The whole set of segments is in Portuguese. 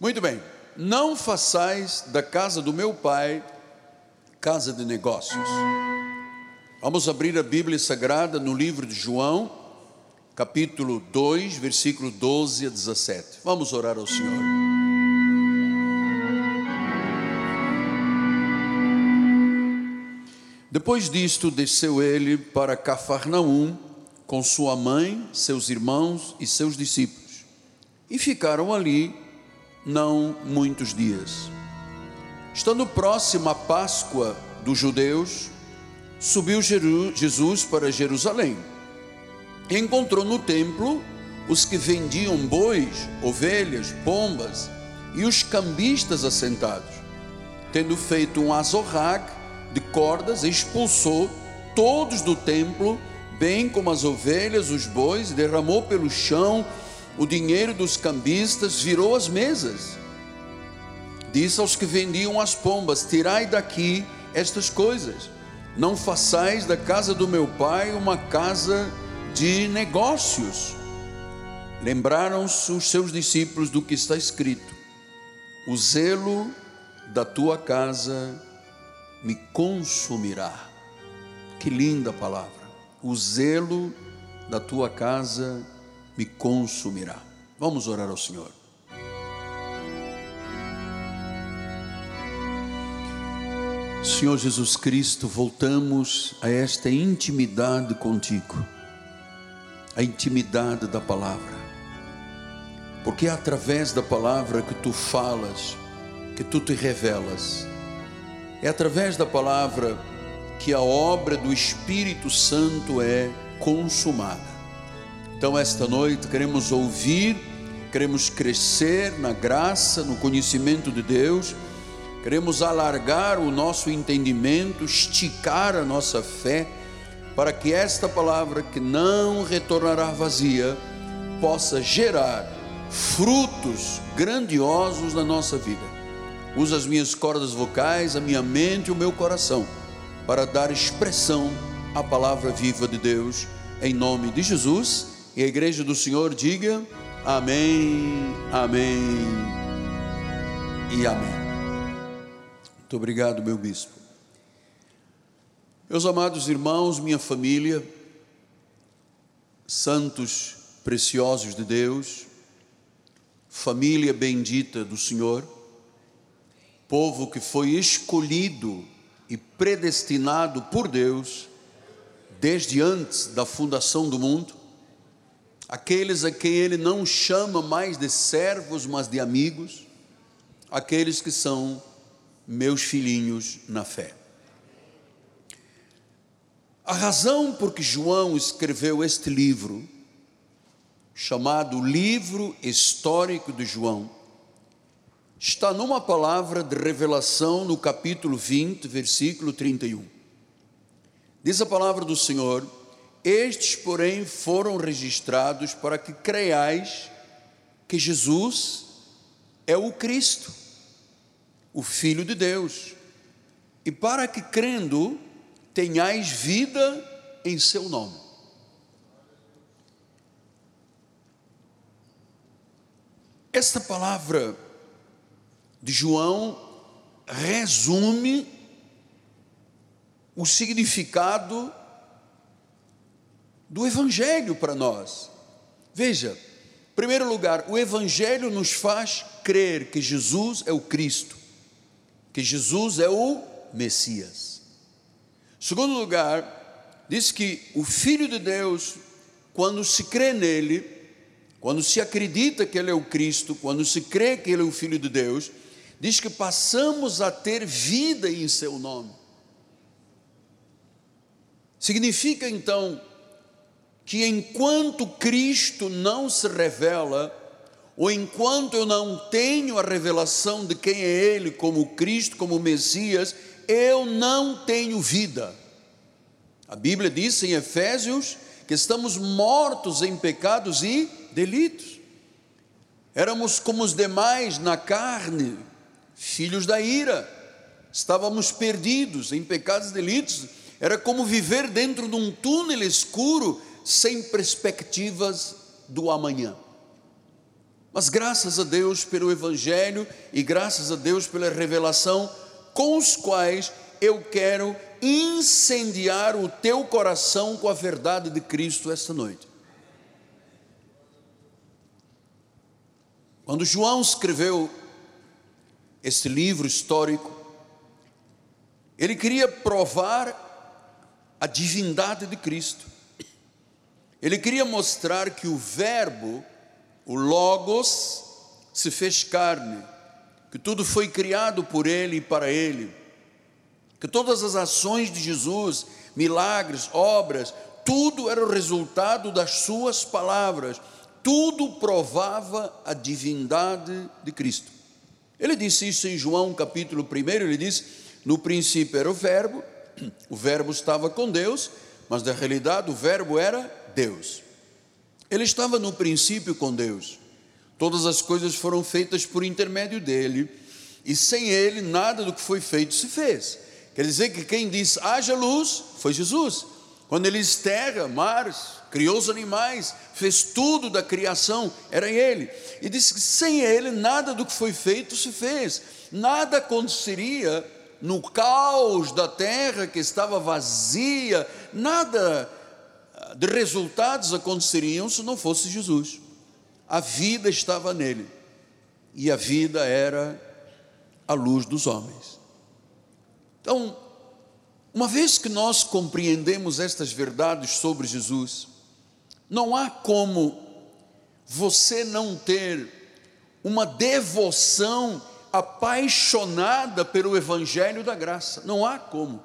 Muito bem, não façais da casa do meu pai casa de negócios. Vamos abrir a Bíblia Sagrada no livro de João, capítulo 2, versículo 12 a 17. Vamos orar ao Senhor. Depois disto, desceu ele para Cafarnaum com sua mãe, seus irmãos e seus discípulos, e ficaram ali não muitos dias. Estando próxima a Páscoa dos judeus, subiu Jesus para Jerusalém. Encontrou no templo os que vendiam bois, ovelhas, pombas e os cambistas assentados. Tendo feito um azorrague, de cordas, expulsou todos do templo, bem como as ovelhas, os bois, derramou pelo chão o dinheiro dos cambistas, virou as mesas. Disse aos que vendiam as pombas: Tirai daqui estas coisas, não façais da casa do meu pai uma casa de negócios. Lembraram-se os seus discípulos do que está escrito: O zelo da tua casa me consumirá. Que linda palavra. O zelo da tua casa me consumirá. Vamos orar ao Senhor. Senhor Jesus Cristo, voltamos a esta intimidade contigo, a intimidade da palavra, porque é através da palavra que tu falas, que tu te revelas é através da palavra que a obra do Espírito Santo é consumada. Então, esta noite queremos ouvir, queremos crescer na graça, no conhecimento de Deus, queremos alargar o nosso entendimento, esticar a nossa fé, para que esta palavra que não retornará vazia possa gerar frutos grandiosos na nossa vida usa as minhas cordas vocais, a minha mente e o meu coração para dar expressão à palavra viva de Deus, em nome de Jesus. E a igreja do Senhor diga: Amém, Amém e Amém. Muito obrigado, meu bispo. Meus amados irmãos, minha família, santos preciosos de Deus, família bendita do Senhor, povo que foi escolhido e predestinado por Deus desde antes da fundação do mundo, aqueles a quem ele não chama mais de servos, mas de amigos, aqueles que são meus filhinhos na fé. A razão por que João escreveu este livro, chamado Livro Histórico de João, está numa palavra de revelação no capítulo 20, versículo 31. Diz a palavra do Senhor: Estes, porém, foram registrados para que creiais que Jesus é o Cristo, o Filho de Deus, e para que crendo tenhais vida em seu nome. Esta palavra de João resume o significado do Evangelho para nós. Veja, em primeiro lugar, o Evangelho nos faz crer que Jesus é o Cristo, que Jesus é o Messias. Em segundo lugar, diz que o Filho de Deus, quando se crê nele, quando se acredita que ele é o Cristo, quando se crê que ele é o Filho de Deus, diz que passamos a ter vida em seu nome. Significa então que enquanto Cristo não se revela, ou enquanto eu não tenho a revelação de quem é Ele como Cristo, como Messias, eu não tenho vida. A Bíblia diz em Efésios que estamos mortos em pecados e delitos. Éramos como os demais na carne, filhos da ira, estávamos perdidos em pecados e delitos, era como viver dentro de um túnel escuro, sem perspectivas do amanhã. Mas graças a Deus pelo Evangelho e graças a Deus pela revelação com os quais eu quero incendiar o teu coração com a verdade de Cristo esta noite. Quando João escreveu este livro histórico, ele queria provar a divindade de Cristo. Ele queria mostrar que o Verbo, o Logos, se fez carne, que tudo foi criado por Ele e para Ele, que todas as ações de Jesus, milagres, obras, tudo era o resultado das Suas palavras, tudo provava a divindade de Cristo. Ele disse isso em João capítulo 1, ele disse: No princípio era o Verbo, o Verbo estava com Deus, mas na realidade o Verbo era Deus. Ele estava no princípio com Deus. Todas as coisas foram feitas por intermédio dele, e sem ele nada do que foi feito se fez. Quer dizer que quem disse haja luz foi Jesus. Quando ele esterra mares, criou os animais, fez tudo da criação, era ele. E disse que sem ele nada do que foi feito se fez. Nada aconteceria no caos da terra que estava vazia, nada de resultados aconteceriam se não fosse Jesus. A vida estava nele e a vida era a luz dos homens. Então, uma vez que nós compreendemos estas verdades sobre Jesus, não há como você não ter uma devoção apaixonada pelo Evangelho da Graça. Não há como.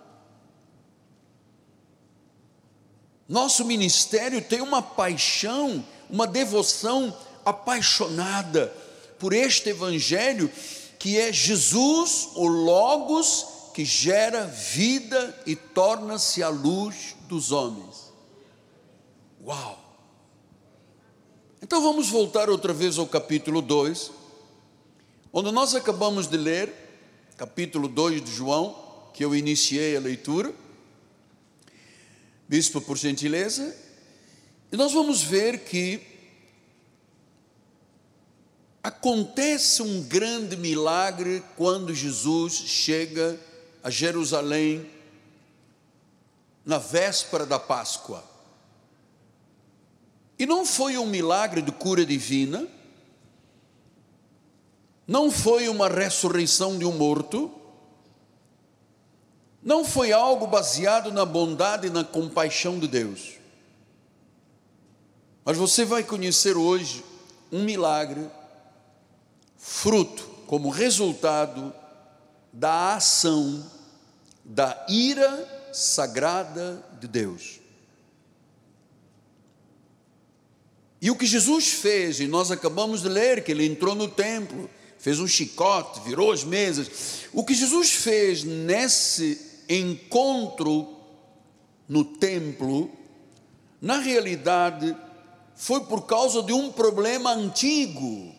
Nosso ministério tem uma paixão, uma devoção apaixonada por este Evangelho que é Jesus, o Logos, que gera vida e torna-se a luz dos homens. Uau! Então vamos voltar outra vez ao capítulo 2, onde nós acabamos de ler, capítulo 2 de João, que eu iniciei a leitura. Bispo, por gentileza. E nós vamos ver que acontece um grande milagre quando Jesus chega a Jerusalém na véspera da Páscoa. E não foi um milagre de cura divina, não foi uma ressurreição de um morto, não foi algo baseado na bondade e na compaixão de Deus. Mas você vai conhecer hoje um milagre, fruto, como resultado da ação da ira sagrada de Deus. E o que Jesus fez, e nós acabamos de ler que ele entrou no templo, fez um chicote, virou as mesas. O que Jesus fez nesse encontro no templo, na realidade, foi por causa de um problema antigo,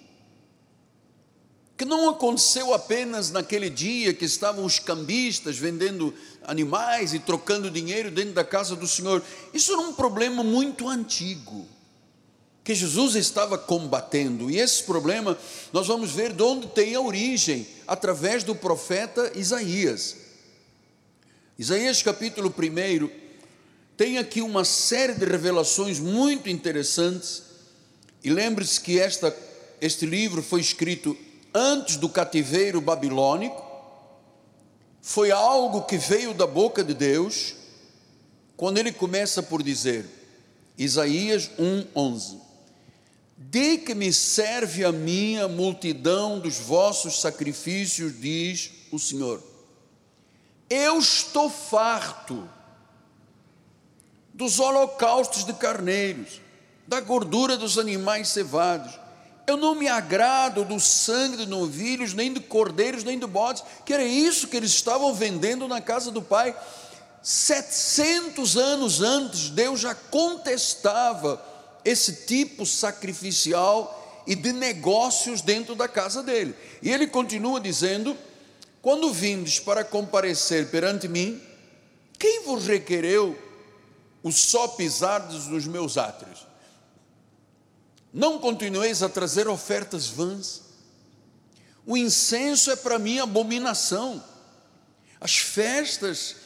que não aconteceu apenas naquele dia que estavam os cambistas vendendo animais e trocando dinheiro dentro da casa do Senhor. Isso era um problema muito antigo que Jesus estava combatendo. E esse problema nós vamos ver de onde tem a origem, através do profeta Isaías. Isaías capítulo 1 tem aqui uma série de revelações muito interessantes. E lembre-se que esta, este livro foi escrito antes do cativeiro babilônico, foi algo que veio da boca de Deus, quando ele começa por dizer, Isaías 1,11: De que me serve a minha multidão dos vossos sacrifícios, diz o Senhor eu estou farto dos holocaustos de carneiros, da gordura dos animais cevados. Eu não me agrado do sangue de novilhos, nem de cordeiros, nem de bodes, que era isso que eles estavam vendendo na casa do pai. 700 anos antes, Deus já contestava esse tipo sacrificial e de negócios dentro da casa dele. E ele continua dizendo: quando vindes para comparecer perante mim, quem vos requereu o só pisardes nos meus átrios? Não continueis a trazer ofertas vãs. O incenso é para mim abominação. As festas,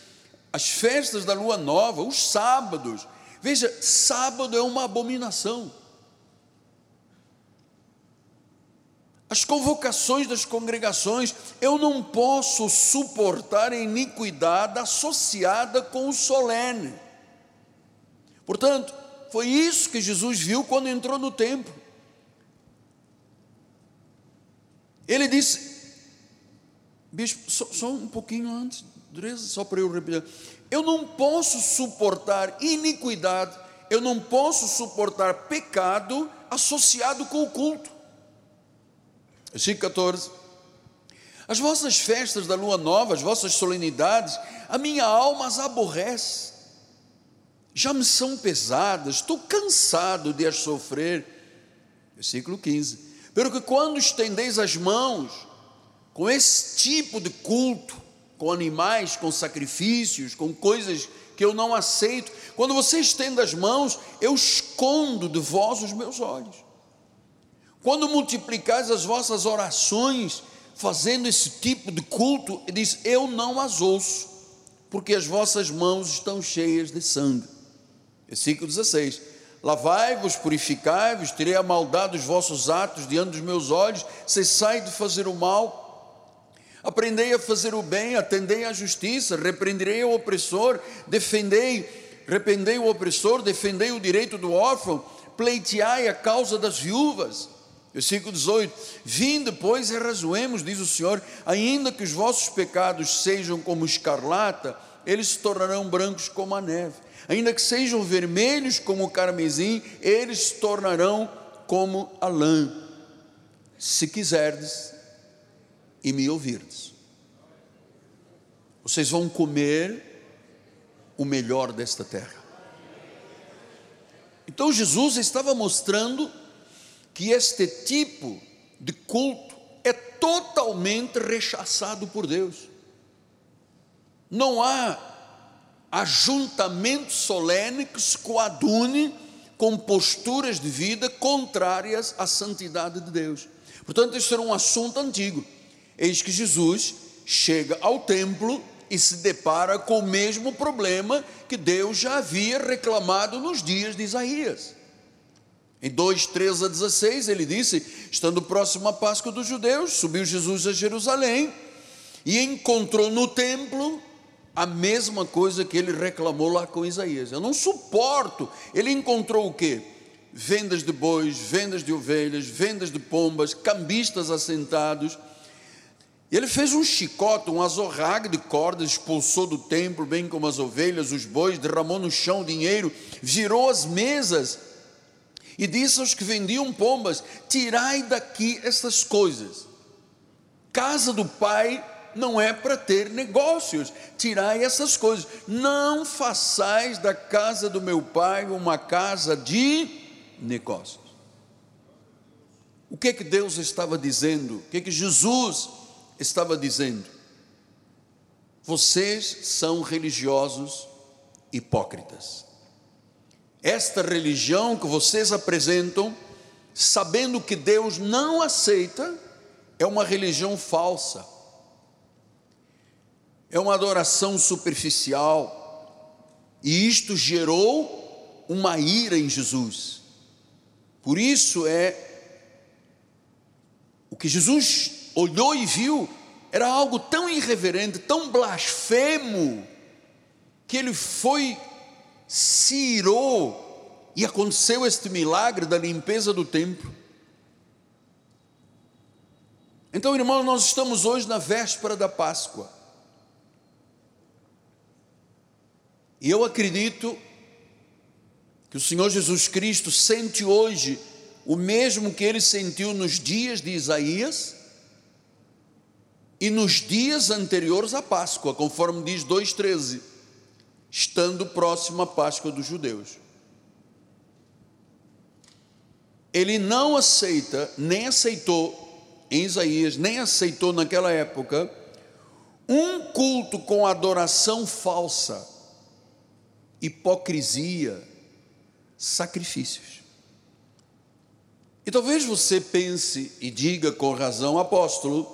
as festas da lua nova, os sábados. Veja, sábado é uma abominação. As convocações das congregações, eu não posso suportar a iniquidade associada com o solene. Portanto, foi isso que Jesus viu quando entrou no templo. Ele disse, bispo, só, só um pouquinho antes, só para eu repetir. Eu não posso suportar iniquidade, eu não posso suportar pecado associado com o culto. Versículo 14. As vossas festas da lua nova, as vossas solenidades, a minha alma as aborrece já me são pesadas, estou cansado de as sofrer. Versículo 15. Pelo que quando estendeis as mãos com esse tipo de culto, com animais, com sacrifícios, com coisas que eu não aceito, quando você estende as mãos, eu escondo de vós os meus olhos. Quando multiplicais as vossas orações, fazendo esse tipo de culto, ele diz: Eu não as ouço, porque as vossas mãos estão cheias de sangue. Versículo 16: Lavai-vos, purificai-vos, tirei a maldade dos vossos atos diante dos meus olhos, cessai de fazer o mal, aprendei a fazer o bem, atendei à justiça, repreenderei o opressor, defendei, repreendei o opressor, defendei o direito do órfão, pleiteai a causa das viúvas. Versículo 18: Vinde, pois, e razoemos, diz o Senhor, ainda que os vossos pecados sejam como escarlata, eles se tornarão brancos como a neve ainda que sejam vermelhos como o carmesim, eles se tornarão como a lã, se quiserdes e me ouvirdes. Vocês vão comer o melhor desta terra. Então Jesus estava mostrando que este tipo de culto é totalmente rechaçado por Deus. Não há ajuntamento solene que se coadune com posturas de vida contrárias à santidade de Deus. Portanto, isso era um assunto antigo. Eis que Jesus chega ao templo e se depara com o mesmo problema que Deus já havia reclamado nos dias de Isaías. Em 2, 13 a 16, ele disse: Estando próximo à Páscoa dos judeus, subiu Jesus a Jerusalém e encontrou no templo a mesma coisa que ele reclamou lá com Isaías. Eu não suporto. Ele encontrou o quê? Vendas de bois, vendas de ovelhas, vendas de pombas, cambistas assentados. Ele fez um chicote, um azorrague de cordas, expulsou do templo, bem como as ovelhas, os bois, derramou no chão dinheiro, virou as mesas e disse aos que vendiam pombas: Tirai daqui essas coisas. Casa do pai não é para ter negócios. Tirai essas coisas. Não façais da casa do meu pai uma casa de negócios. O que que Deus estava dizendo? O que que Jesus estava dizendo? Vocês são religiosos hipócritas. Esta religião que vocês apresentam, sabendo que Deus não aceita, é uma religião falsa é uma adoração superficial, e isto gerou uma ira em Jesus. Por isso é o que Jesus olhou e viu era algo tão irreverente, tão blasfemo, que ele foi, se irou, e aconteceu este milagre da limpeza do templo. Então, irmão, nós estamos hoje na véspera da Páscoa. E eu acredito que o Senhor Jesus Cristo sente hoje o mesmo que ele sentiu nos dias de Isaías e nos dias anteriores à Páscoa, conforme diz 2,13, estando próximo à Páscoa dos judeus. Ele não aceita, nem aceitou em Isaías, nem aceitou naquela época, um culto com adoração falsa hipocrisia, sacrifícios. E talvez você pense e diga com razão, apóstolo,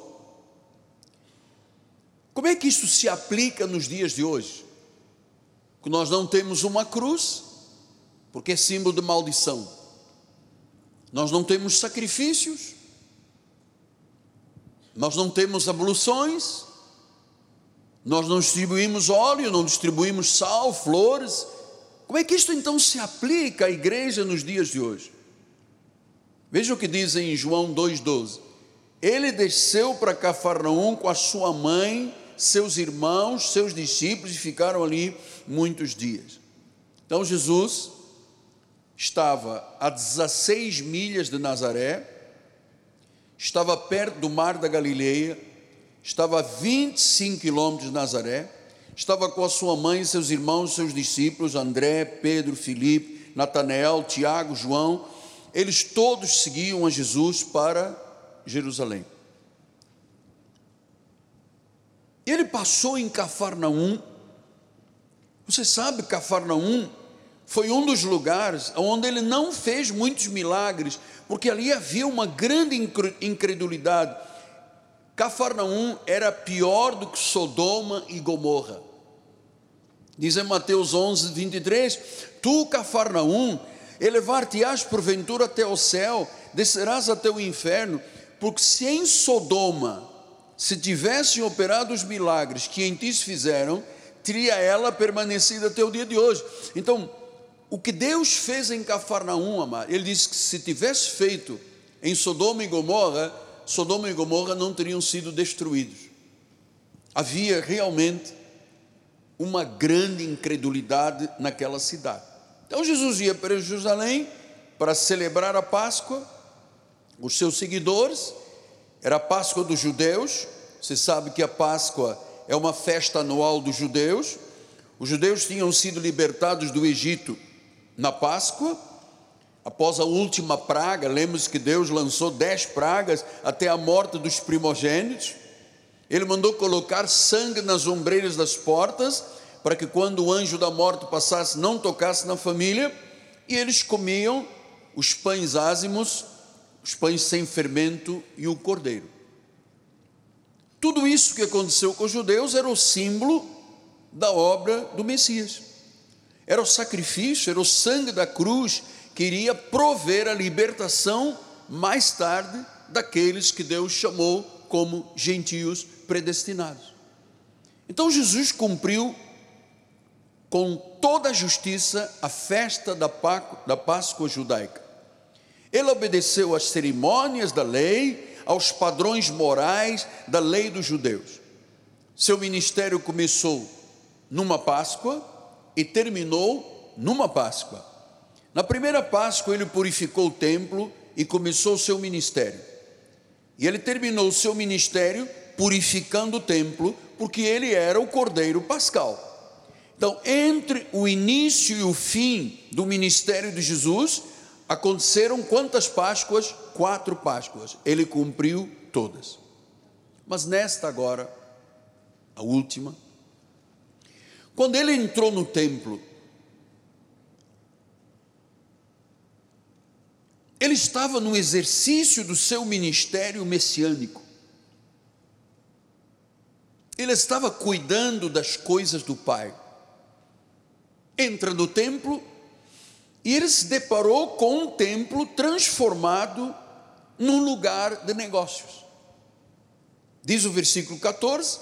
como é que isso se aplica nos dias de hoje? Nós não temos uma cruz, porque é símbolo de maldição. Nós não temos sacrifícios, nós não temos abluções, nós não distribuímos óleo, não distribuímos sal, flores. Como é que isto então se aplica à igreja nos dias de hoje? Veja o que diz em João 2,12. Ele desceu para Cafarnaum com a sua mãe, seus irmãos, seus discípulos e ficaram ali muitos dias. Então Jesus estava a 16 milhas de Nazaré, estava perto do mar da Galileia, estava a 25 quilômetros de Nazaré, estava com a sua mãe, seus irmãos, seus discípulos, André, Pedro, Filipe, Natanael, Tiago, João, eles todos seguiam a Jesus para Jerusalém. Ele passou em Cafarnaum. Você sabe, Cafarnaum foi um dos lugares onde ele não fez muitos milagres, porque ali havia uma grande incredulidade. Cafarnaum era pior do que Sodoma e Gomorra. Diz em Mateus 11, 23: Tu, Cafarnaum, elevar-te-ás porventura até o céu, descerás até o inferno, porque se em Sodoma se tivessem operado os milagres que em ti se fizeram, teria ela permanecido até o dia de hoje. Então, o que Deus fez em Cafarnaum, amado, ele disse que se tivesse feito em Sodoma e Gomorra, Sodoma e Gomorra não teriam sido destruídos. Havia realmente uma grande incredulidade naquela cidade. Então Jesus ia para Jerusalém para celebrar a Páscoa, os seus seguidores, era a Páscoa dos judeus. Você sabe que a Páscoa é uma festa anual dos judeus. Os judeus tinham sido libertados do Egito na Páscoa, após a última praga, lembra-se que Deus lançou dez pragas até a morte dos primogênitos. Ele mandou colocar sangue nas ombreiras das portas, para que quando o anjo da morte passasse, não tocasse na família, e eles comiam os pães ázimos, os pães sem fermento e o cordeiro. Tudo isso que aconteceu com os judeus era o símbolo da obra do Messias. Era o sacrifício, era o sangue da cruz que iria prover a libertação mais tarde daqueles que Deus chamou como gentios predestinados. Então Jesus cumpriu com toda a justiça a festa da Páscoa judaica. Ele obedeceu às cerimônias da lei, aos padrões morais da lei dos judeus. Seu ministério começou numa Páscoa e terminou numa Páscoa. Na primeira Páscoa, ele purificou o templo e começou o seu ministério. E ele terminou o seu ministério purificando o templo, porque ele era o cordeiro pascal. Então, entre o início e o fim do ministério de Jesus, aconteceram quantas Páscoas? Quatro Páscoas. Ele cumpriu todas. Mas nesta agora, a última, quando ele entrou no templo, ele estava no exercício do seu ministério messiânico. Ele estava cuidando das coisas do Pai entra no templo ele se deparou com um templo transformado num lugar de negócios. Diz o versículo 14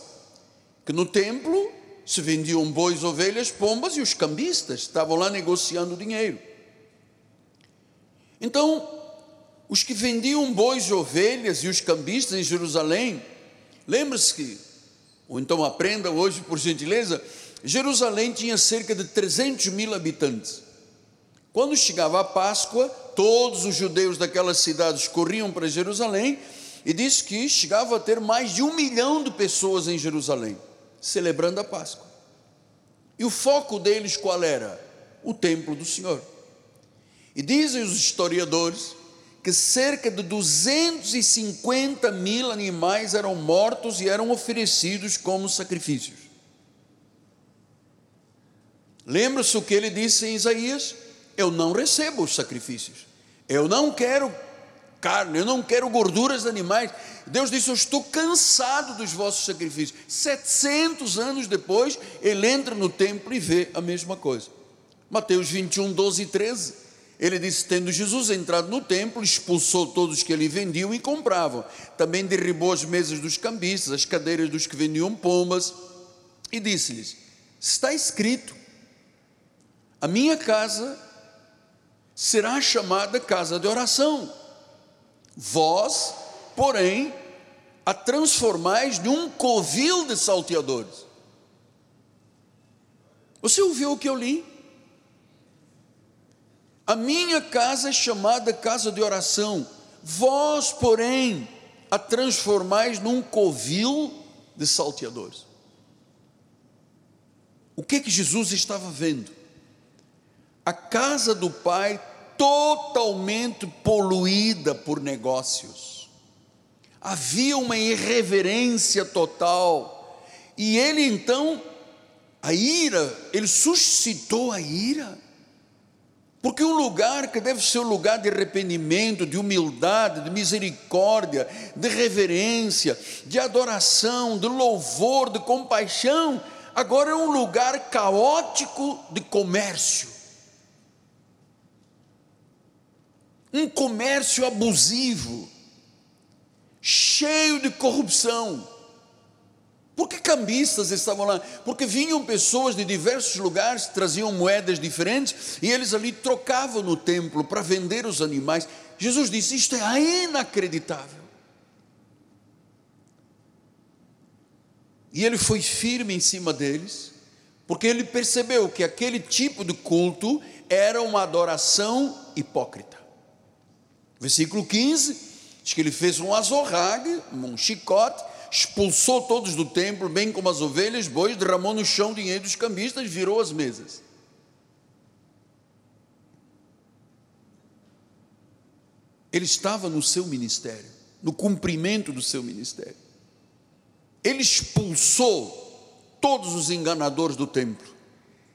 que no templo se vendiam bois, ovelhas, pombas e os cambistas estavam lá negociando dinheiro. Então, os que vendiam bois e ovelhas e os cambistas em Jerusalém, lembre-se que, ou então aprenda hoje por gentileza, Jerusalém tinha cerca de 300 mil habitantes. Quando chegava a Páscoa, todos os judeus daquelas cidades corriam para Jerusalém e diz que chegava a ter mais de um milhão de pessoas em Jerusalém, celebrando a Páscoa. E o foco deles qual era? O templo do Senhor. E dizem os historiadores que cerca de 250 mil animais eram mortos e eram oferecidos como sacrifícios. Lembra-se o que ele disse em Isaías? Eu não recebo os sacrifícios. Eu não quero carne, eu não quero gorduras de animais. Deus disse: Eu estou cansado dos vossos sacrifícios. 700 anos depois, ele entra no templo e vê a mesma coisa. Mateus 21, 12 e 13. Ele disse: Tendo Jesus entrado no templo, expulsou todos que ali vendiam e compravam. Também derribou as mesas dos cambistas, as cadeiras dos que vendiam pombas, e disse-lhes: Está escrito, a minha casa será chamada casa de oração. Vós, porém, a transformais de um covil de salteadores. Você ouviu o que eu li? A minha casa é chamada casa de oração, vós, porém, a transformais num covil de salteadores. O que que Jesus estava vendo? A casa do Pai totalmente poluída por negócios. Havia uma irreverência total. E ele então, a ira, ele suscitou a ira porque um lugar que deve ser um lugar de arrependimento, de humildade, de misericórdia, de reverência, de adoração, de louvor, de compaixão, agora é um lugar caótico de comércio. Um comércio abusivo, cheio de corrupção por que cambistas estavam lá? Porque vinham pessoas de diversos lugares, traziam moedas diferentes e eles ali trocavam no templo para vender os animais. Jesus disse: Isto é inacreditável. E ele foi firme em cima deles, porque ele percebeu que aquele tipo de culto era uma adoração hipócrita. Versículo 15, diz que ele fez um azorrague, um chicote, expulsou todos do templo, bem como as ovelhas, bois, derramou no chão dinheiro dos cambistas, virou as mesas. Ele estava no seu ministério, no cumprimento do seu ministério. Ele expulsou todos os enganadores do templo.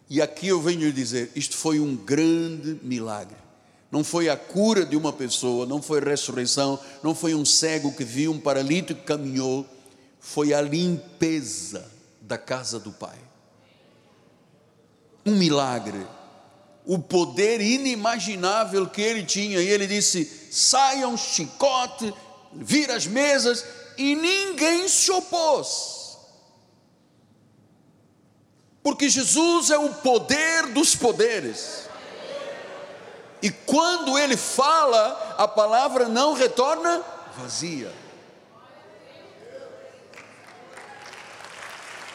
E aqui eu venho dizer: isto foi um grande milagre. Não foi a cura de uma pessoa, não foi ressurreição, não foi um cego que viu, um paralítico que caminhou, foi a limpeza da casa do Pai. Um milagre. O poder inimaginável que ele tinha. E ele disse: saiam chicote, vira as mesas, e ninguém se opôs. Porque Jesus é o poder dos poderes. E quando ele fala, a palavra não retorna vazia.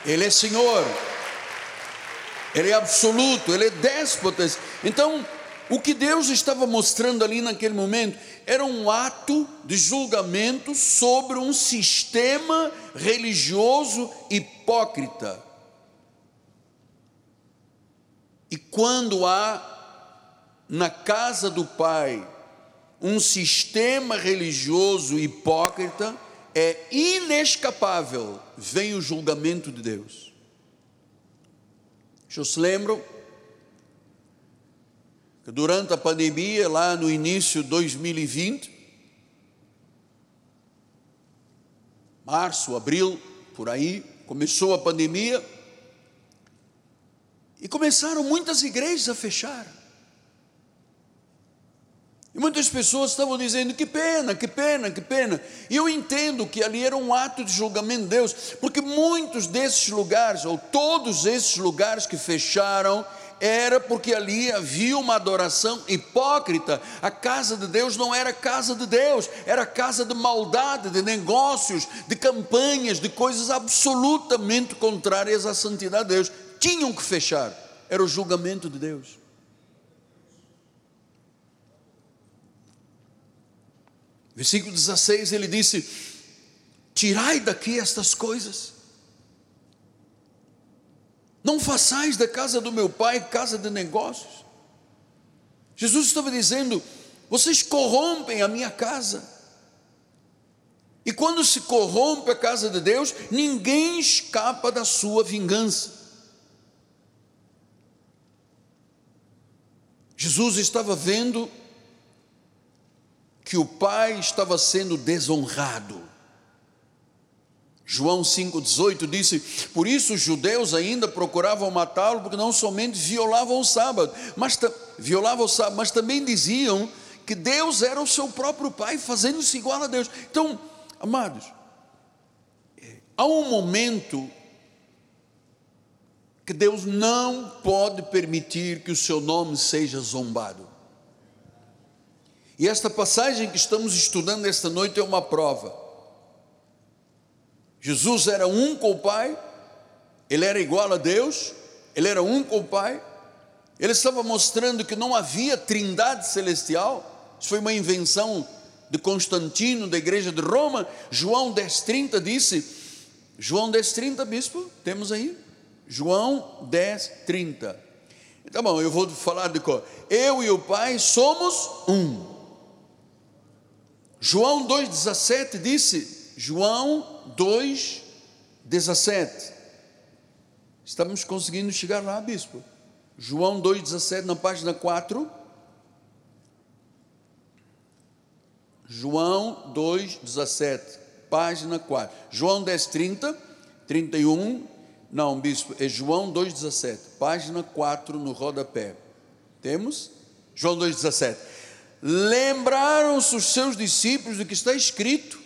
Ele é Senhor, Ele é absoluto, Ele é déspota. Então, o que Deus estava mostrando ali naquele momento era um ato de julgamento sobre um sistema religioso hipócrita. E quando há na casa do Pai um sistema religioso hipócrita, é inescapável, vem o julgamento de Deus. Eu se lembro que durante a pandemia, lá no início de 2020, março, abril, por aí, começou a pandemia e começaram muitas igrejas a fechar. E muitas pessoas estavam dizendo: que pena, que pena, que pena. E eu entendo que ali era um ato de julgamento de Deus, porque muitos desses lugares, ou todos esses lugares que fecharam, era porque ali havia uma adoração hipócrita. A casa de Deus não era casa de Deus, era casa de maldade, de negócios, de campanhas, de coisas absolutamente contrárias à santidade de Deus. Tinham que fechar, era o julgamento de Deus. Versículo 16 ele disse: Tirai daqui estas coisas, não façais da casa do meu pai casa de negócios. Jesus estava dizendo: vocês corrompem a minha casa. E quando se corrompe a casa de Deus, ninguém escapa da sua vingança. Jesus estava vendo que o pai estava sendo desonrado. João 5,18 disse: Por isso os judeus ainda procuravam matá-lo, porque não somente violavam o sábado, mas violavam o sábado, mas também diziam que Deus era o seu próprio pai, fazendo-se igual a Deus. Então, amados, há um momento que Deus não pode permitir que o seu nome seja zombado. E esta passagem que estamos estudando esta noite é uma prova. Jesus era um com o Pai, ele era igual a Deus, ele era um com o Pai, ele estava mostrando que não havia trindade celestial, isso foi uma invenção de Constantino, da igreja de Roma. João 10,30 disse, João 10,30, bispo, temos aí? João 10,30. Tá bom, eu vou falar de cor. Eu e o Pai somos um. João 2,17 disse, João 2,17. Estamos conseguindo chegar lá, bispo. João 2,17 na página 4. João 2,17, página 4. João 10,30, 31. Não, bispo, é João 2,17, página 4 no rodapé. Temos? João 2,17 lembraram-se os seus discípulos do que está escrito: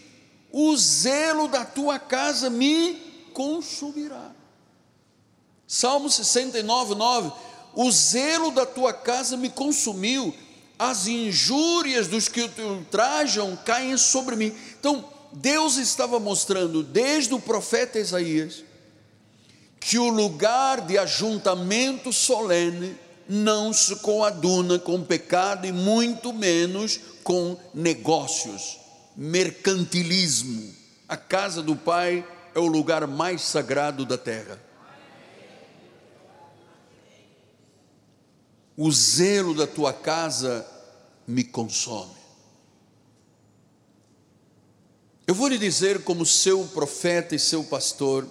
o zelo da tua casa me consumirá. Salmo 69, 9: O zelo da tua casa me consumiu, as injúrias dos que te ultrajam caem sobre mim. Então, Deus estava mostrando desde o profeta Isaías que o lugar de ajuntamento solene não se coaduna com pecado e muito menos com negócios, mercantilismo. A casa do Pai é o lugar mais sagrado da terra. O zelo da tua casa me consome. Eu vou lhe dizer, como seu profeta e seu pastor,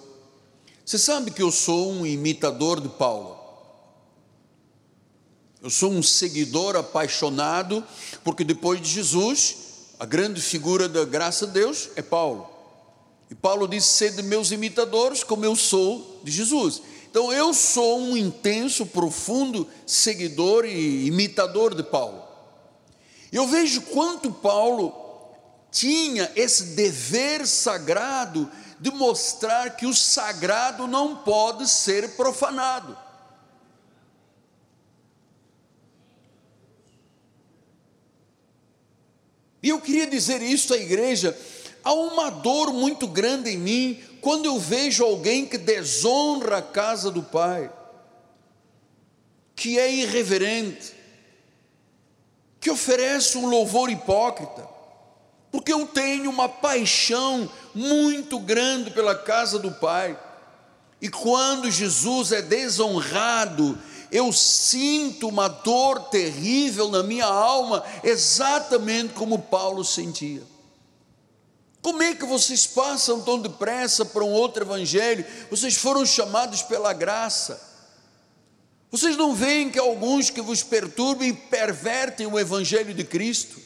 você sabe que eu sou um imitador de Paulo. Eu sou um seguidor apaixonado, porque depois de Jesus, a grande figura da graça de Deus é Paulo. E Paulo disse: Sede meus imitadores, como eu sou de Jesus. Então eu sou um intenso, profundo seguidor e imitador de Paulo. Eu vejo quanto Paulo tinha esse dever sagrado de mostrar que o sagrado não pode ser profanado. E eu queria dizer isso à igreja: há uma dor muito grande em mim quando eu vejo alguém que desonra a casa do Pai, que é irreverente, que oferece um louvor hipócrita, porque eu tenho uma paixão muito grande pela casa do Pai. E quando Jesus é desonrado, eu sinto uma dor terrível na minha alma, exatamente como Paulo sentia. Como é que vocês passam tão depressa para um outro evangelho? Vocês foram chamados pela graça. Vocês não veem que alguns que vos perturbem pervertem o evangelho de Cristo?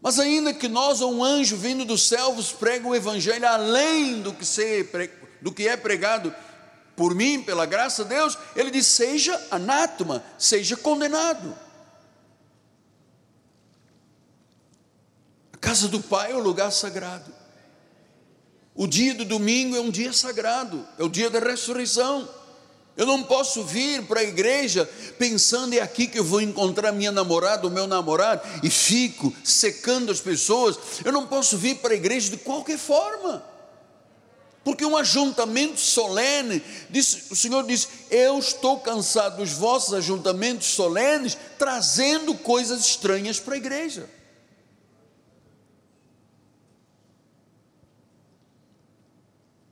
Mas ainda que nós ou um anjo vindo do céu vos pregue o evangelho além do que, ser, do que é pregado por mim, pela graça de Deus, ele diz: seja anátema, seja condenado. A casa do Pai é o lugar sagrado. O dia do domingo é um dia sagrado, é o dia da ressurreição. Eu não posso vir para a igreja pensando é aqui que eu vou encontrar minha namorada, o meu namorado, e fico secando as pessoas. Eu não posso vir para a igreja de qualquer forma. Porque um ajuntamento solene, disse, o Senhor disse: Eu estou cansado dos vossos ajuntamentos solenes, trazendo coisas estranhas para a igreja.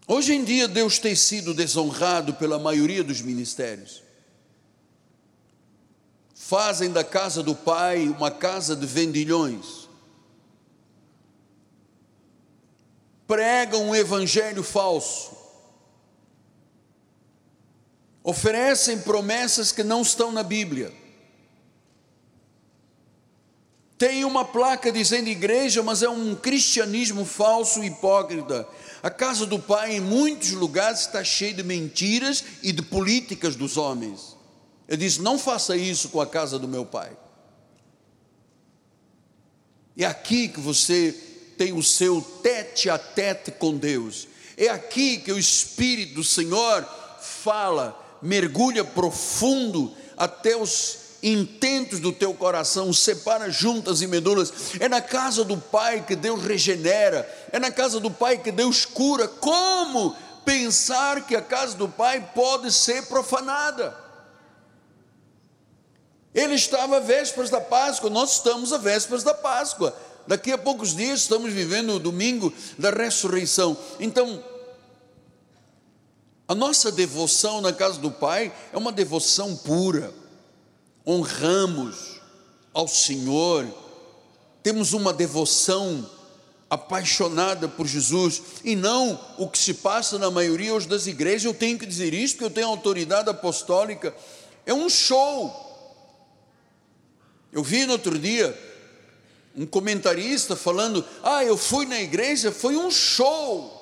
Hoje em dia, Deus tem sido desonrado pela maioria dos ministérios. Fazem da casa do Pai uma casa de vendilhões pregam um evangelho falso, oferecem promessas que não estão na Bíblia, Tem uma placa dizendo igreja, mas é um cristianismo falso e hipócrita. A casa do Pai, em muitos lugares, está cheia de mentiras e de políticas dos homens. Eu disse: não faça isso com a casa do meu Pai. É aqui que você tem o seu tete a tete com Deus. É aqui que o Espírito do Senhor fala, mergulha profundo até os intentos do teu coração, separa juntas e medulas. É na casa do Pai que Deus regenera, é na casa do Pai que Deus cura. Como pensar que a casa do Pai pode ser profanada? Ele estava à vésperas da Páscoa, nós estamos à vésperas da Páscoa. Daqui a poucos dias estamos vivendo o domingo da ressurreição. Então, a nossa devoção na casa do Pai é uma devoção pura honramos ao Senhor, temos uma devoção apaixonada por Jesus e não o que se passa na maioria hoje das igrejas. Eu tenho que dizer isso porque eu tenho autoridade apostólica. É um show. Eu vi no outro dia um comentarista falando: Ah, eu fui na igreja, foi um show.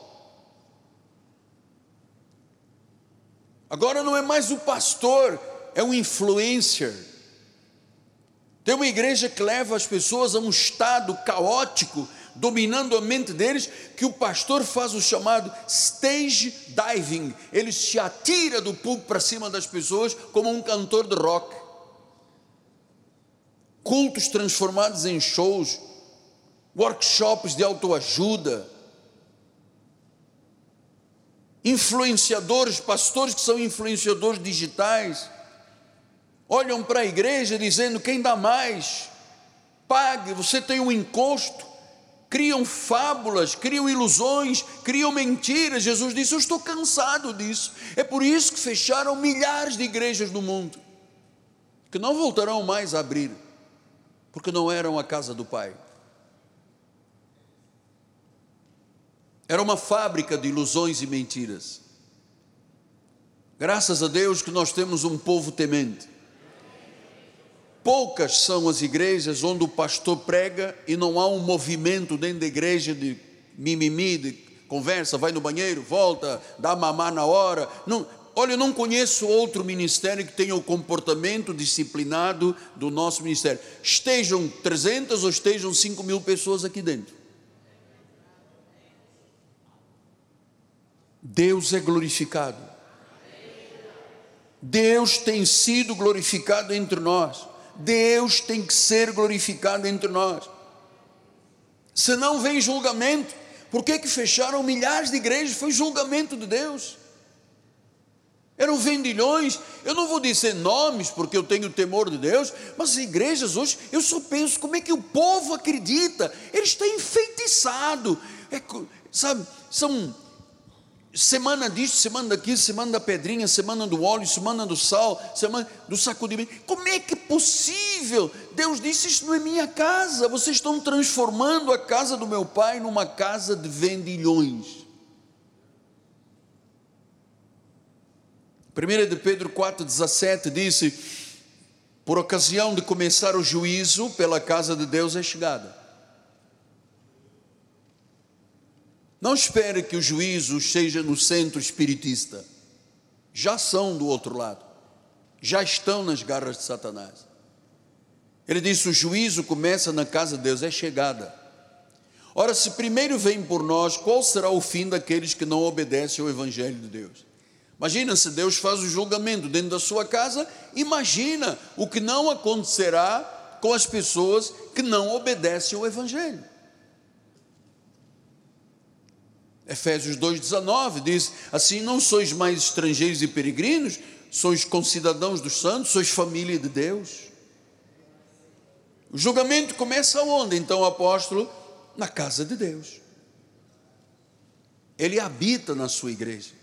Agora não é mais o pastor, é um influencer. Tem uma igreja que leva as pessoas a um estado caótico, dominando a mente deles, que o pastor faz o chamado stage diving. Ele se atira do púlpito para cima das pessoas como um cantor de rock. Cultos transformados em shows, workshops de autoajuda, influenciadores, pastores que são influenciadores digitais olham para a igreja dizendo: quem dá mais? Pague, você tem um encosto. Criam fábulas, criam ilusões, criam mentiras. Jesus disse: Eu estou cansado disso. É por isso que fecharam milhares de igrejas no mundo, que não voltarão mais a abrir, porque não eram a casa do Pai. Era uma fábrica de ilusões e mentiras. Graças a Deus que nós temos um povo temente Poucas são as igrejas onde o pastor prega e não há um movimento dentro da igreja de mimimi, de conversa, vai no banheiro, volta, dá mamar na hora. Não, olha, eu não conheço outro ministério que tenha o comportamento disciplinado do nosso ministério. Estejam 300 ou estejam 5 mil pessoas aqui dentro. Deus é glorificado. Deus tem sido glorificado entre nós. Deus tem que ser glorificado entre nós. Se não vem julgamento, por que, que fecharam milhares de igrejas? Foi julgamento de Deus. Eram vendilhões, eu não vou dizer nomes porque eu tenho temor de Deus, mas as igrejas hoje, eu só penso como é que o povo acredita, ele está enfeitiçado, é, sabe, são semana disso, semana daquilo, semana da pedrinha, semana do óleo, semana do sal, semana do sacudimento. Como é que é possível? Deus disse: Isso não é minha casa. Vocês estão transformando a casa do meu pai numa casa de vendilhões. 1 de Pedro 4,17 disse: Por ocasião de começar o juízo pela casa de Deus é chegada. Não espere que o juízo seja no centro espiritista. Já são do outro lado. Já estão nas garras de Satanás. Ele disse: o juízo começa na casa de Deus, é chegada. Ora, se primeiro vem por nós, qual será o fim daqueles que não obedecem ao Evangelho de Deus? Imagina se Deus faz o julgamento dentro da sua casa, imagina o que não acontecerá com as pessoas que não obedecem ao Evangelho. Efésios 2,19 diz: Assim não sois mais estrangeiros e peregrinos, sois concidadãos dos santos, sois família de Deus. O julgamento começa onde? Então, o apóstolo? Na casa de Deus. Ele habita na sua igreja.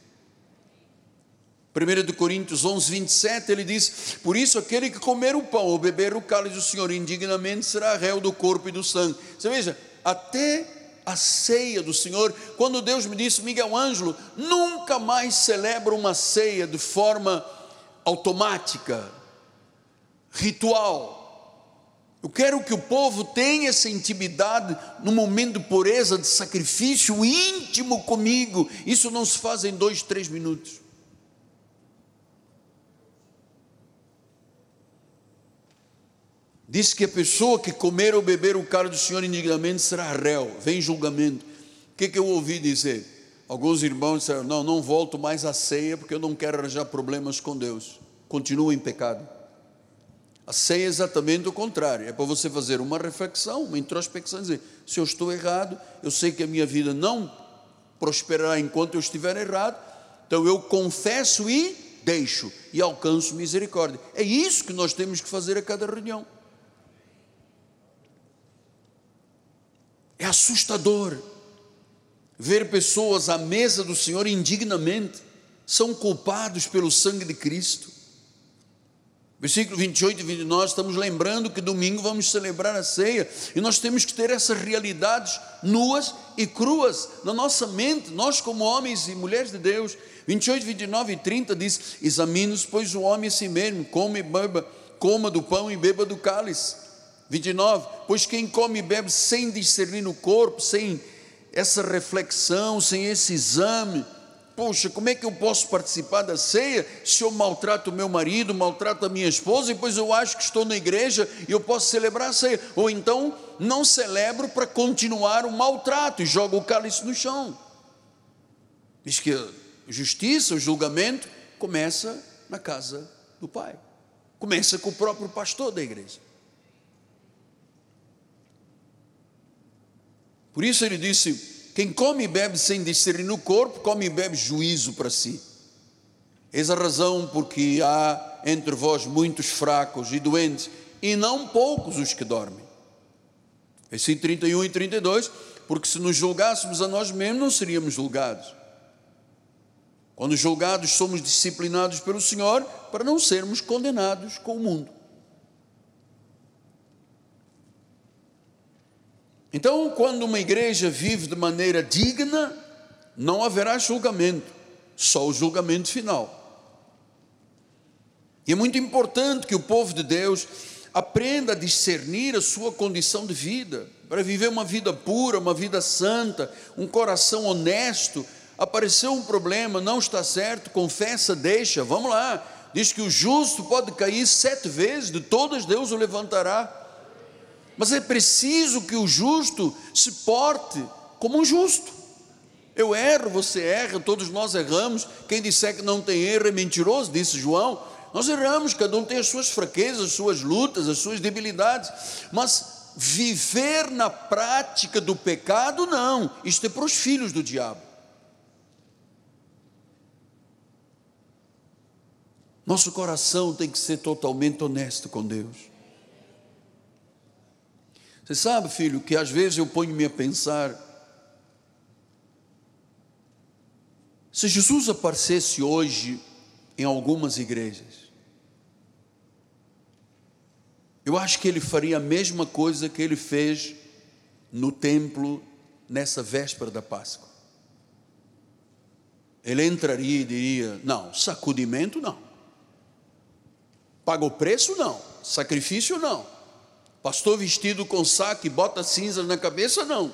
1 Coríntios 11, 27, ele diz: Por isso, aquele que comer o pão ou beber o cálice do Senhor indignamente será réu do corpo e do sangue. Você veja, até a ceia do Senhor, quando Deus me disse, Miguel Ângelo, nunca mais celebra uma ceia de forma automática, ritual. Eu quero que o povo tenha essa intimidade no momento de pureza, de sacrifício íntimo comigo. Isso não se faz em dois, três minutos. Diz que a pessoa que comer ou beber o cálice do Senhor indignamente será réu, vem julgamento. O que, que eu ouvi dizer? Alguns irmãos disseram: Não, não volto mais à ceia porque eu não quero arranjar problemas com Deus. Continua em pecado. A ceia é exatamente o contrário, é para você fazer uma reflexão, uma introspecção, dizer: se eu estou errado, eu sei que a minha vida não prosperará enquanto eu estiver errado, então eu confesso e deixo e alcanço misericórdia. É isso que nós temos que fazer a cada reunião. É assustador ver pessoas à mesa do Senhor indignamente, são culpados pelo sangue de Cristo Versículo 28 e 29, estamos lembrando que domingo vamos celebrar a ceia e nós temos que ter essas realidades nuas e cruas na nossa mente, nós como homens e mulheres de Deus. 28, 29 e 30 diz: Examine-nos, pois o homem a si mesmo, come e beba, coma do pão e beba do cálice. 29, pois quem come e bebe sem discernir no corpo, sem essa reflexão, sem esse exame, Poxa, como é que eu posso participar da ceia se eu maltrato o meu marido, maltrato a minha esposa e depois eu acho que estou na igreja e eu posso celebrar a ceia? Ou então não celebro para continuar o maltrato e jogo o cálice no chão. Diz que a justiça, o julgamento começa na casa do Pai, começa com o próprio pastor da igreja. Por isso ele disse: quem come e bebe sem discernir no corpo, come e bebe juízo para si. Eis a razão porque há entre vós muitos fracos e doentes, e não poucos os que dormem. Versículo 31 e 32, porque se nos julgássemos a nós mesmos, não seríamos julgados. Quando julgados, somos disciplinados pelo Senhor para não sermos condenados com o mundo. Então, quando uma igreja vive de maneira digna, não haverá julgamento, só o julgamento final. E é muito importante que o povo de Deus aprenda a discernir a sua condição de vida, para viver uma vida pura, uma vida santa, um coração honesto. Apareceu um problema, não está certo, confessa, deixa, vamos lá. Diz que o justo pode cair sete vezes, de todas Deus o levantará. Mas é preciso que o justo se porte como um justo. Eu erro, você erra, todos nós erramos. Quem disser que não tem erro é mentiroso, disse João. Nós erramos, cada um tem as suas fraquezas, as suas lutas, as suas debilidades. Mas viver na prática do pecado, não. Isto é para os filhos do diabo. Nosso coração tem que ser totalmente honesto com Deus. Você sabe, filho, que às vezes eu ponho-me a pensar: se Jesus aparecesse hoje em algumas igrejas, eu acho que ele faria a mesma coisa que ele fez no templo nessa véspera da Páscoa. Ele entraria e diria: não, sacudimento não, paga o preço não, sacrifício não. Pastor vestido com saco e bota cinzas na cabeça, não.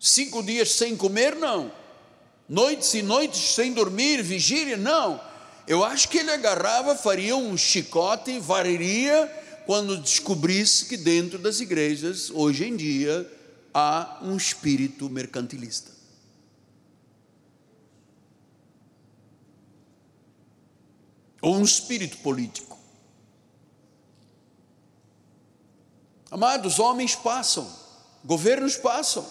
Cinco dias sem comer, não. Noites e noites sem dormir, vigília, não. Eu acho que ele agarrava, faria um chicote varreria quando descobrisse que dentro das igrejas, hoje em dia, há um espírito mercantilista. Ou um espírito político. Amados, homens passam, governos passam.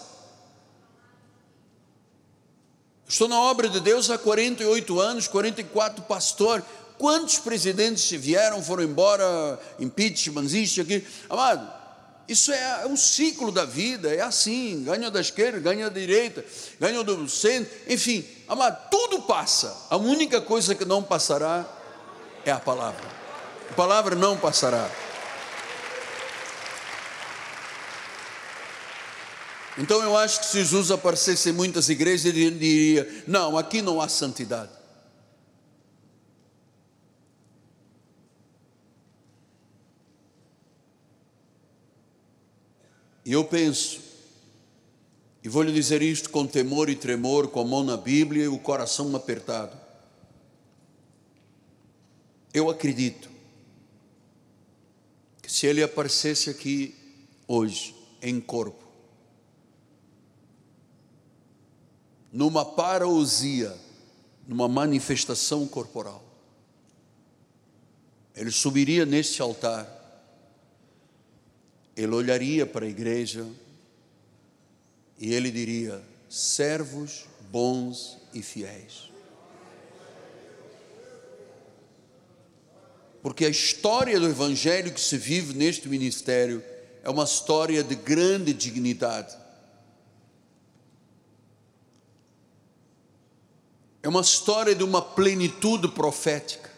Estou na obra de Deus há 48 anos, 44 pastor. Quantos presidentes vieram, foram embora, impeachment, isso, aquilo. Amado, isso é um ciclo da vida, é assim: ganha da esquerda, ganha da direita, ganha do centro, enfim, amado, tudo passa. A única coisa que não passará é a palavra. A palavra não passará. Então eu acho que se Jesus aparecesse em muitas igrejas, ele diria: não, aqui não há santidade. E eu penso, e vou lhe dizer isto com temor e tremor, com a mão na Bíblia e o coração apertado. Eu acredito que se ele aparecesse aqui hoje, em corpo, numa parousia, numa manifestação corporal, ele subiria neste altar, ele olharia para a igreja, e ele diria: servos bons e fiéis. Porque a história do Evangelho que se vive neste ministério é uma história de grande dignidade. É uma história de uma plenitude profética.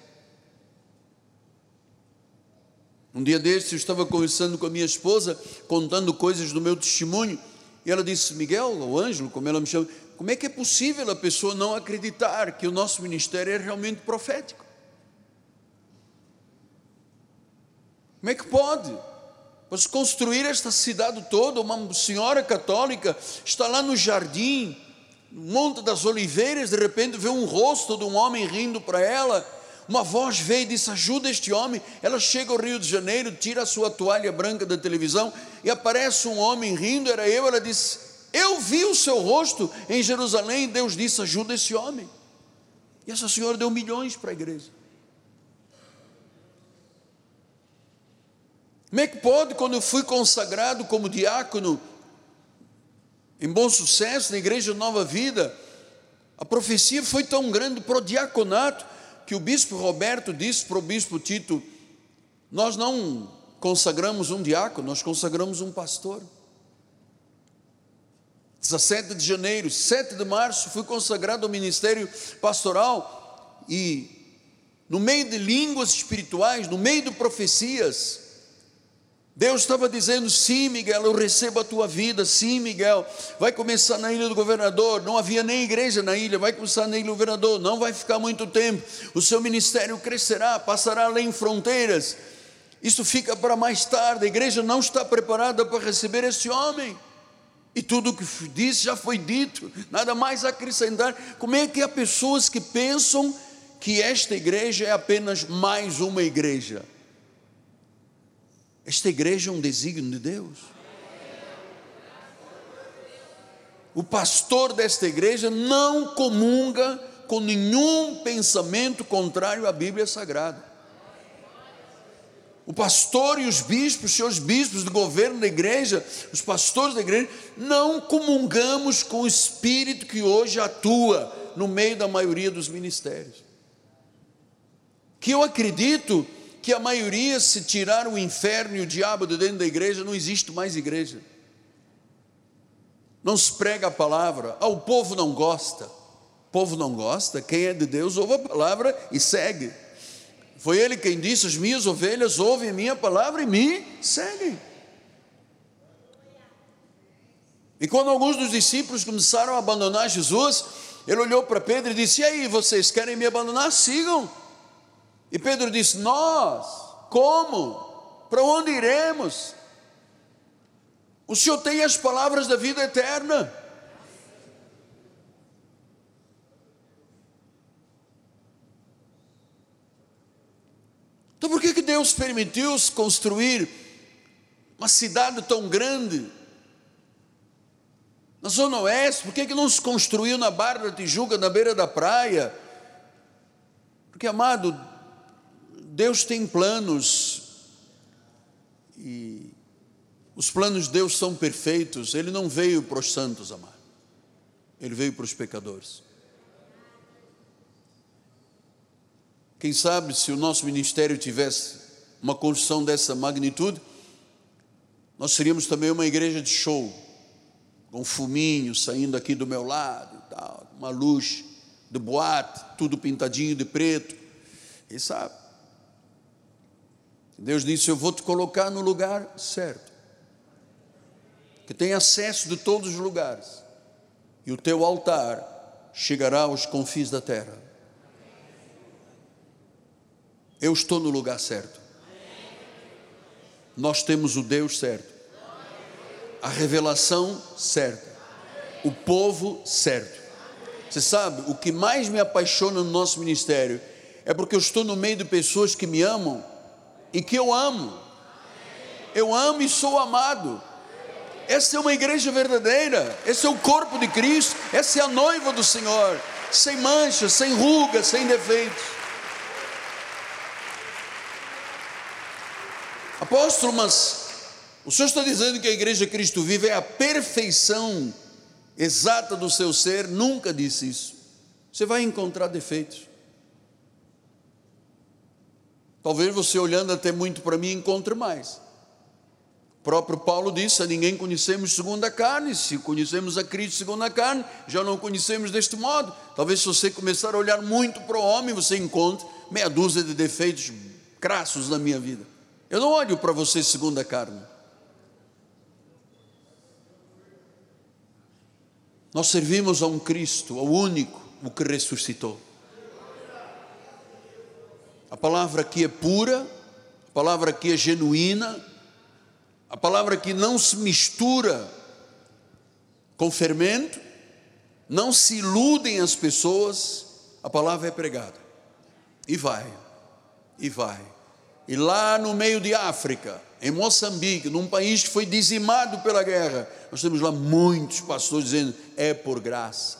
Um dia desses eu estava conversando com a minha esposa, contando coisas do meu testemunho, e ela disse: Miguel, ou Ângelo, como ela me chama, como é que é possível a pessoa não acreditar que o nosso ministério é realmente profético? Como é que pode? Pois construir esta cidade toda, uma senhora católica está lá no jardim, Monte das Oliveiras, de repente vê um rosto de um homem rindo para ela uma voz veio e disse: Ajuda este homem. Ela chega ao Rio de Janeiro, tira a sua toalha branca da televisão e aparece um homem rindo. Era eu. Ela disse: Eu vi o seu rosto em Jerusalém. Deus disse: Ajuda esse homem. E essa senhora deu milhões para a igreja. Como é que pode, quando eu fui consagrado como diácono, em bom sucesso na igreja Nova Vida, a profecia foi tão grande para o diaconato que o bispo Roberto disse para o bispo Tito: Nós não consagramos um diácono, nós consagramos um pastor. 17 de janeiro, 7 de março, fui consagrado ao ministério pastoral e, no meio de línguas espirituais, no meio de profecias, Deus estava dizendo: sim, Miguel, eu recebo a tua vida, sim, Miguel. Vai começar na ilha do governador, não havia nem igreja na ilha, vai começar na ilha do governador, não vai ficar muito tempo. O seu ministério crescerá, passará além fronteiras. Isso fica para mais tarde. A igreja não está preparada para receber esse homem. E tudo o que disse já foi dito, nada mais a acrescentar. Como é que há pessoas que pensam que esta igreja é apenas mais uma igreja? Esta igreja é um desígnio de Deus. O pastor desta igreja não comunga com nenhum pensamento contrário à Bíblia Sagrada. O pastor e os bispos, seus bispos do governo da igreja, os pastores da igreja, não comungamos com o espírito que hoje atua no meio da maioria dos ministérios. Que eu acredito que a maioria, se tirar o inferno e o diabo de dentro da igreja, não existe mais igreja. Não se prega a palavra, ah, o povo não gosta. O povo não gosta, quem é de Deus ouve a palavra e segue. Foi ele quem disse: As minhas ovelhas ouvem a minha palavra e me seguem. E quando alguns dos discípulos começaram a abandonar Jesus, ele olhou para Pedro e disse: E aí, vocês querem me abandonar? Sigam. E Pedro disse: Nós, como? Para onde iremos? O Senhor tem as palavras da vida eterna. Então por que, que Deus permitiu construir uma cidade tão grande? Na Zona Oeste, por que, que não se construiu na Barra da Tijuca, na beira da praia? Porque, amado, Deus tem planos e os planos de Deus são perfeitos. Ele não veio para os santos, amar. Ele veio para os pecadores. Quem sabe se o nosso ministério tivesse uma construção dessa magnitude, nós seríamos também uma igreja de show, com fuminho saindo aqui do meu lado uma luz de boate, tudo pintadinho de preto. Quem sabe? Deus disse: Eu vou te colocar no lugar certo, que tem acesso de todos os lugares, e o teu altar chegará aos confins da terra. Eu estou no lugar certo. Nós temos o Deus certo. a revelação certa, o povo certo. Você sabe, o que mais me apaixona no nosso ministério é porque eu estou no meio de pessoas que me amam e que eu amo. Eu amo e sou amado. Essa é uma igreja verdadeira, esse é o corpo de Cristo, essa é a noiva do Senhor, sem manchas, sem rugas, sem defeitos. Apóstolo, mas o senhor está dizendo que a igreja Cristo vive é a perfeição exata do seu ser? Nunca disse isso. Você vai encontrar defeitos. Talvez você olhando até muito para mim encontre mais. O próprio Paulo disse: a ninguém conhecemos segundo a carne, se conhecemos a Cristo segundo a carne, já não conhecemos deste modo. Talvez se você começar a olhar muito para o homem, você encontre meia dúzia de defeitos crassos na minha vida. Eu não olho para você segundo a carne. Nós servimos a um Cristo, ao único, o que ressuscitou. A palavra aqui é pura, a palavra aqui é genuína, a palavra aqui não se mistura com fermento, não se iludem as pessoas, a palavra é pregada. E vai, e vai. E lá no meio de África, em Moçambique, num país que foi dizimado pela guerra, nós temos lá muitos pastores dizendo: é por graça.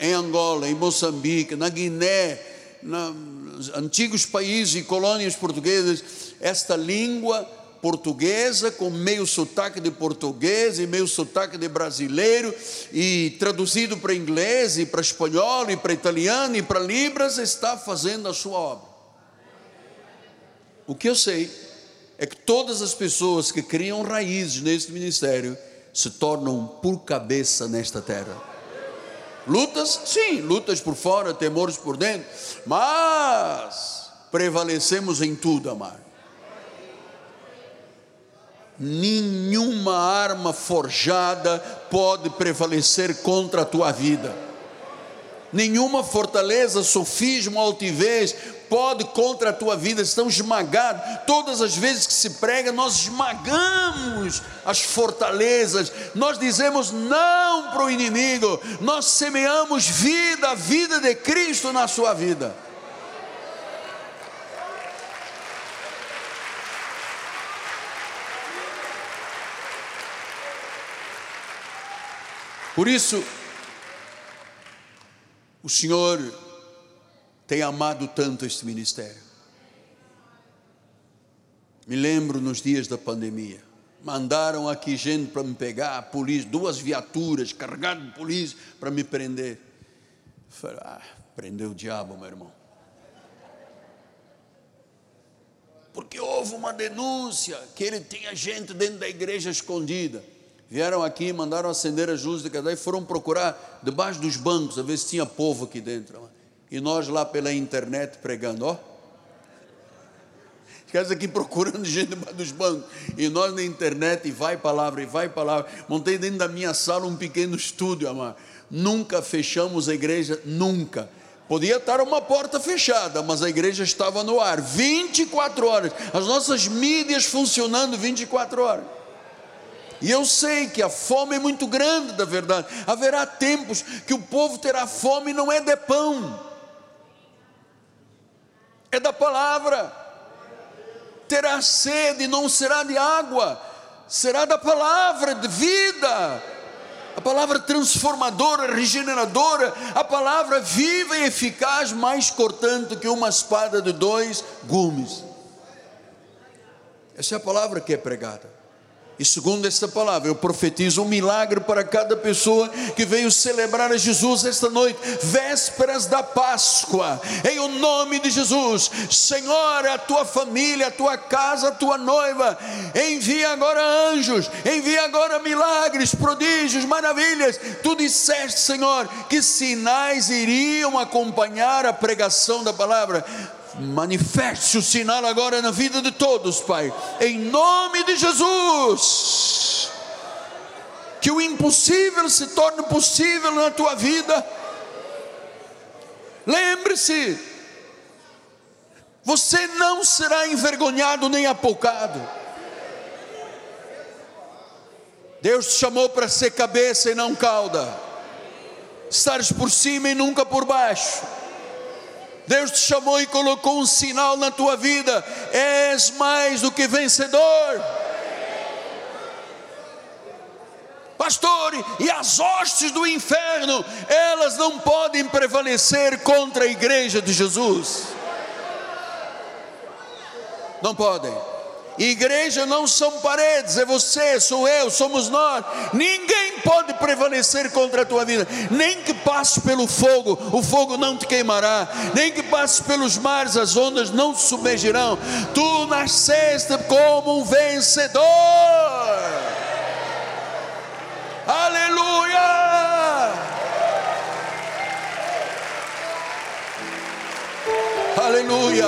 Em Angola, em Moçambique, na Guiné, nos antigos países e colônias portuguesas, esta língua portuguesa com meio sotaque de português e meio sotaque de brasileiro e traduzido para inglês e para espanhol e para italiano e para libras está fazendo a sua obra. O que eu sei é que todas as pessoas que criam raízes neste ministério se tornam por cabeça nesta terra. Lutas, sim, lutas por fora, temores por dentro, mas prevalecemos em tudo, amar. Nenhuma arma forjada pode prevalecer contra a tua vida. Nenhuma fortaleza, sofismo, altivez pode contra a tua vida, estão esmagados. Todas as vezes que se prega, nós esmagamos as fortalezas, nós dizemos não para o inimigo, nós semeamos vida, a vida de Cristo na sua vida. Por isso, o Senhor tem amado tanto este ministério. Me lembro nos dias da pandemia. Mandaram aqui gente para me pegar, polícia, duas viaturas carregadas de polícia para me prender. Falei, ah, prendeu o diabo, meu irmão. Porque houve uma denúncia que ele tinha gente dentro da igreja escondida. Vieram aqui, mandaram acender as luzes de cada e foram procurar debaixo dos bancos, a ver se tinha povo aqui dentro e nós lá pela internet pregando, ó. Os aqui procurando gente dos bancos, e nós na internet, e vai palavra, e vai palavra. Montei dentro da minha sala um pequeno estúdio, amar. Nunca fechamos a igreja, nunca. Podia estar uma porta fechada, mas a igreja estava no ar 24 horas. As nossas mídias funcionando 24 horas. E eu sei que a fome é muito grande, da verdade. Haverá tempos que o povo terá fome, não é de pão é da palavra. Terá sede, não será de água, será da palavra de vida. A palavra transformadora, regeneradora, a palavra viva e eficaz, mais cortante que uma espada de dois gumes. Essa é a palavra que é pregada. E segundo esta palavra, eu profetizo um milagre para cada pessoa que veio celebrar a Jesus esta noite, vésperas da Páscoa, em o nome de Jesus. Senhor, a tua família, a tua casa, a tua noiva, envia agora anjos, envia agora milagres, prodígios, maravilhas. Tu disseste, Senhor, que sinais iriam acompanhar a pregação da palavra Manifeste o sinal agora na vida de todos, Pai, em nome de Jesus. Que o impossível se torne possível na tua vida. Lembre-se, você não será envergonhado nem apocado. Deus te chamou para ser cabeça e não cauda. Estares por cima e nunca por baixo. Deus te chamou e colocou um sinal na tua vida. És mais do que vencedor. Pastor, e as hostes do inferno, elas não podem prevalecer contra a igreja de Jesus. Não podem. Igreja não são paredes, é você, sou eu, somos nós. Ninguém pode prevalecer contra a tua vida, nem que passe pelo fogo, o fogo não te queimará, nem que passe pelos mares, as ondas não te submergirão. Tu nasceste como um vencedor. Aleluia! Aleluia!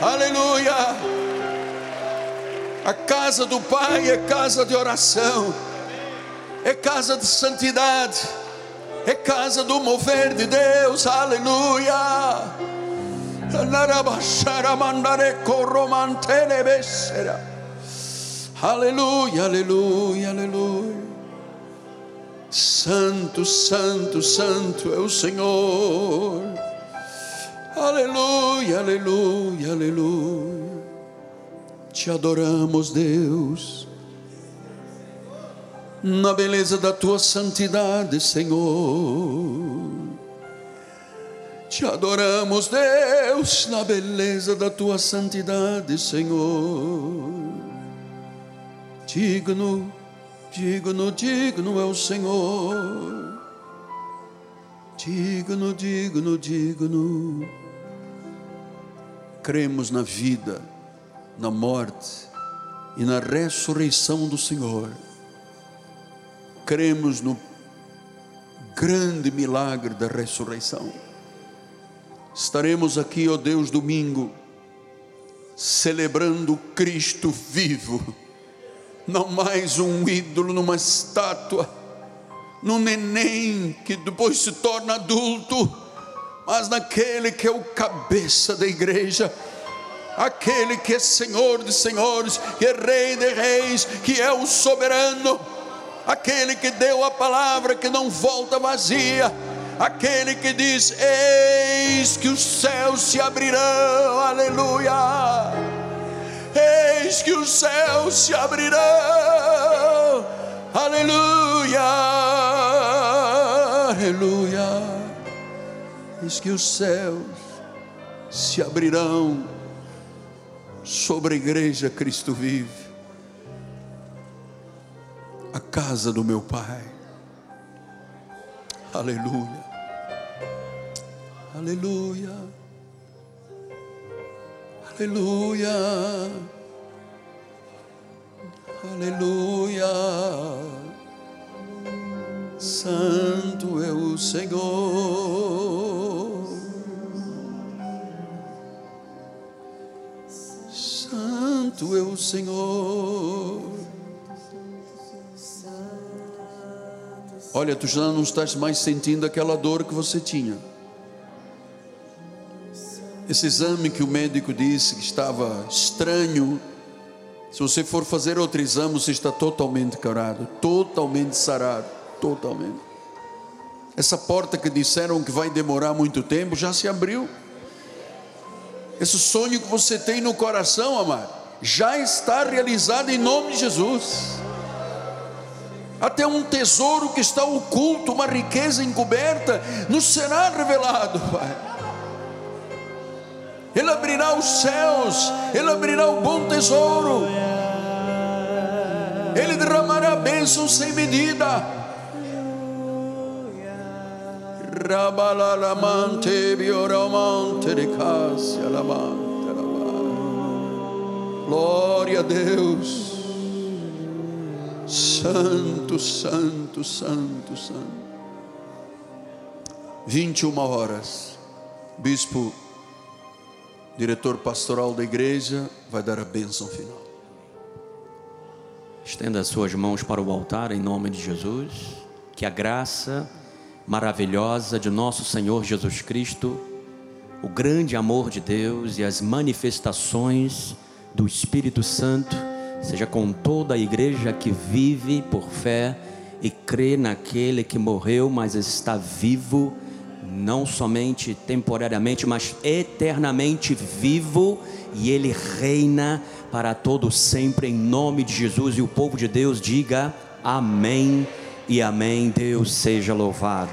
Aleluia! A casa do Pai é casa de oração, é casa de santidade, é casa do mover de Deus, aleluia. Aleluia, aleluia, aleluia. Santo, santo, santo é o Senhor. Aleluia, aleluia, aleluia. Te adoramos, Deus, na beleza da tua santidade, Senhor. Te adoramos, Deus, na beleza da tua santidade, Senhor. Digno, digno, digno é o Senhor. Digno, digno, digno. Cremos na vida na morte e na ressurreição do Senhor. Cremos no grande milagre da ressurreição. Estaremos aqui, ó Deus, domingo, celebrando Cristo vivo, não mais um ídolo numa estátua, num neném que depois se torna adulto, mas naquele que é o cabeça da igreja aquele que é Senhor de senhores, que é Rei de reis, que é o soberano, aquele que deu a palavra que não volta vazia, aquele que diz: Eis que os céus se abrirão, aleluia. Eis que os céus se abrirão, aleluia, aleluia. Eis que os céus se abrirão sobre a igreja Cristo vive, a casa do meu Pai. Aleluia, aleluia, aleluia, aleluia. Santo é o Senhor. Santo é o Senhor. Olha, tu já não estás mais sentindo aquela dor que você tinha. Esse exame que o médico disse que estava estranho, se você for fazer outro exame, você está totalmente curado, totalmente sarado, totalmente. Essa porta que disseram que vai demorar muito tempo já se abriu. Esse sonho que você tem no coração, amado, já está realizado em nome de Jesus. Até um tesouro que está oculto, uma riqueza encoberta, nos será revelado, Pai. Ele abrirá os céus, Ele abrirá o bom tesouro, Ele derramará bênçãos sem medida. Rabalalamante bioramante de cassia lamante Glória a Deus. Santo, santo, santo, santo. 21 horas. Bispo, diretor pastoral da igreja, vai dar a bênção final. Estenda as suas mãos para o altar em nome de Jesus. Que a graça maravilhosa de nosso Senhor Jesus Cristo, o grande amor de Deus e as manifestações do Espírito Santo seja com toda a igreja que vive por fé e crê naquele que morreu, mas está vivo, não somente temporariamente, mas eternamente vivo, e ele reina para todo sempre em nome de Jesus. E o povo de Deus diga amém e amém. Deus seja louvado.